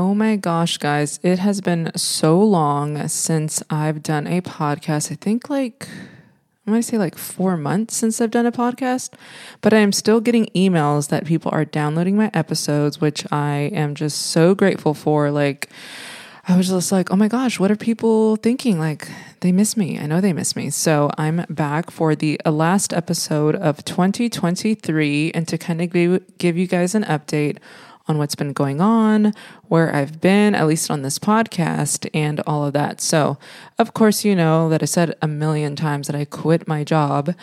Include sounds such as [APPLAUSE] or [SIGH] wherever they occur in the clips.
Oh my gosh, guys, it has been so long since I've done a podcast. I think like I'm going to say like four months since I've done a podcast, but I am still getting emails that people are downloading my episodes, which I am just so grateful for. Like, I was just like, oh my gosh, what are people thinking? Like, they miss me. I know they miss me. So I'm back for the last episode of 2023 and to kind of give, give you guys an update on what's been going on, where I've been, at least on this podcast, and all of that. So, of course, you know that I said a million times that I quit my job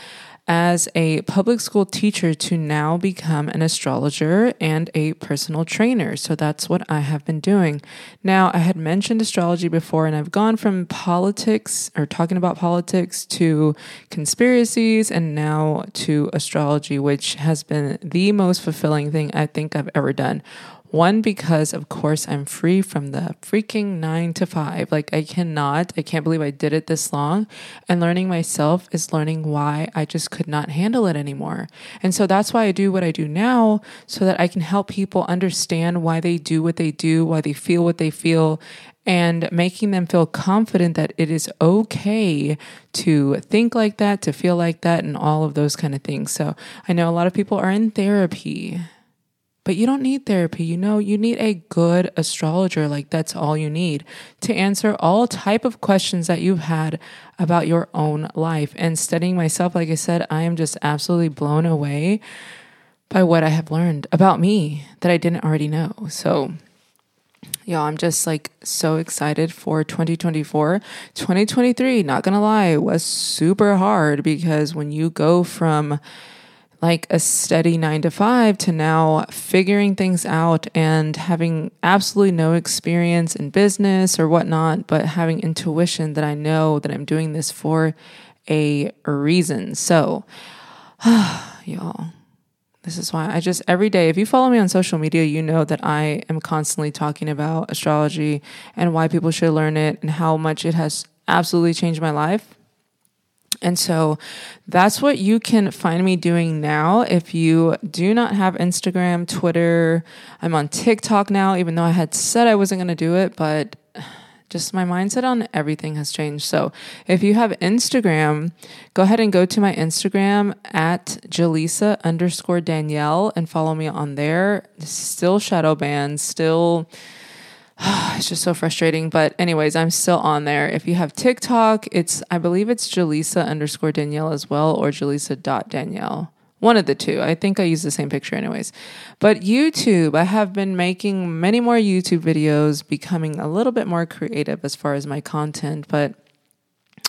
as a public school teacher to now become an astrologer and a personal trainer. So that's what I have been doing. Now, I had mentioned astrology before, and I've gone from politics or talking about politics to conspiracies and now to astrology, which has been the most fulfilling thing I think I've ever done. One, because of course I'm free from the freaking nine to five. Like I cannot, I can't believe I did it this long. And learning myself is learning why I just could not handle it anymore. And so that's why I do what I do now so that I can help people understand why they do what they do, why they feel what they feel, and making them feel confident that it is okay to think like that, to feel like that, and all of those kind of things. So I know a lot of people are in therapy but you don't need therapy. You know, you need a good astrologer. Like that's all you need to answer all type of questions that you've had about your own life. And studying myself, like I said, I am just absolutely blown away by what I have learned about me that I didn't already know. So yeah, I'm just like so excited for 2024. 2023, not gonna lie, was super hard because when you go from like a steady nine to five to now figuring things out and having absolutely no experience in business or whatnot, but having intuition that I know that I'm doing this for a reason. So, [SIGHS] y'all, this is why I just every day, if you follow me on social media, you know that I am constantly talking about astrology and why people should learn it and how much it has absolutely changed my life. And so that's what you can find me doing now. If you do not have Instagram, Twitter, I'm on TikTok now, even though I had said I wasn't going to do it, but just my mindset on everything has changed. So if you have Instagram, go ahead and go to my Instagram at Jalisa underscore Danielle and follow me on there. Still shadow banned, still [SIGHS] it's just so frustrating. But anyways, I'm still on there. If you have TikTok, it's I believe it's Jalisa underscore Danielle as well, or Jalisa dot Danielle. One of the two. I think I use the same picture anyways. But YouTube, I have been making many more YouTube videos, becoming a little bit more creative as far as my content, but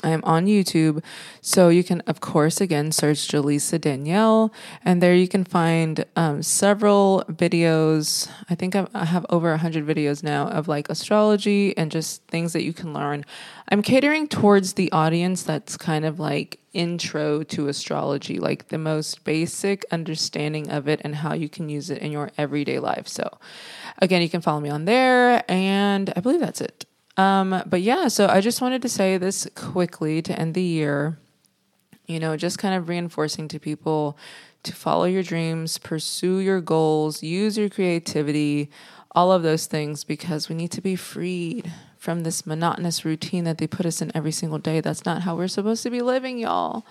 I am on YouTube. So you can, of course, again, search Jalisa Danielle, and there you can find um, several videos. I think I've, I have over 100 videos now of like astrology and just things that you can learn. I'm catering towards the audience that's kind of like intro to astrology, like the most basic understanding of it and how you can use it in your everyday life. So, again, you can follow me on there, and I believe that's it. Um, but yeah, so I just wanted to say this quickly to end the year. You know, just kind of reinforcing to people to follow your dreams, pursue your goals, use your creativity, all of those things, because we need to be freed from this monotonous routine that they put us in every single day. That's not how we're supposed to be living, y'all.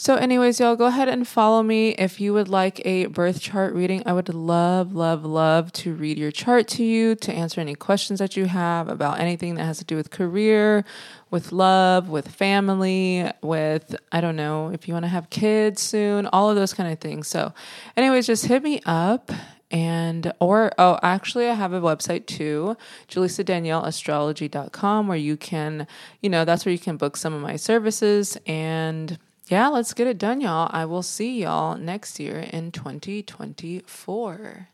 So, anyways, y'all go ahead and follow me. If you would like a birth chart reading, I would love, love, love to read your chart to you, to answer any questions that you have about anything that has to do with career, with love, with family, with, I don't know, if you want to have kids soon, all of those kind of things. So, anyways, just hit me up and or oh actually i have a website too jalisadanielleastrology.com where you can you know that's where you can book some of my services and yeah, let's get it done, y'all. I will see y'all next year in 2024.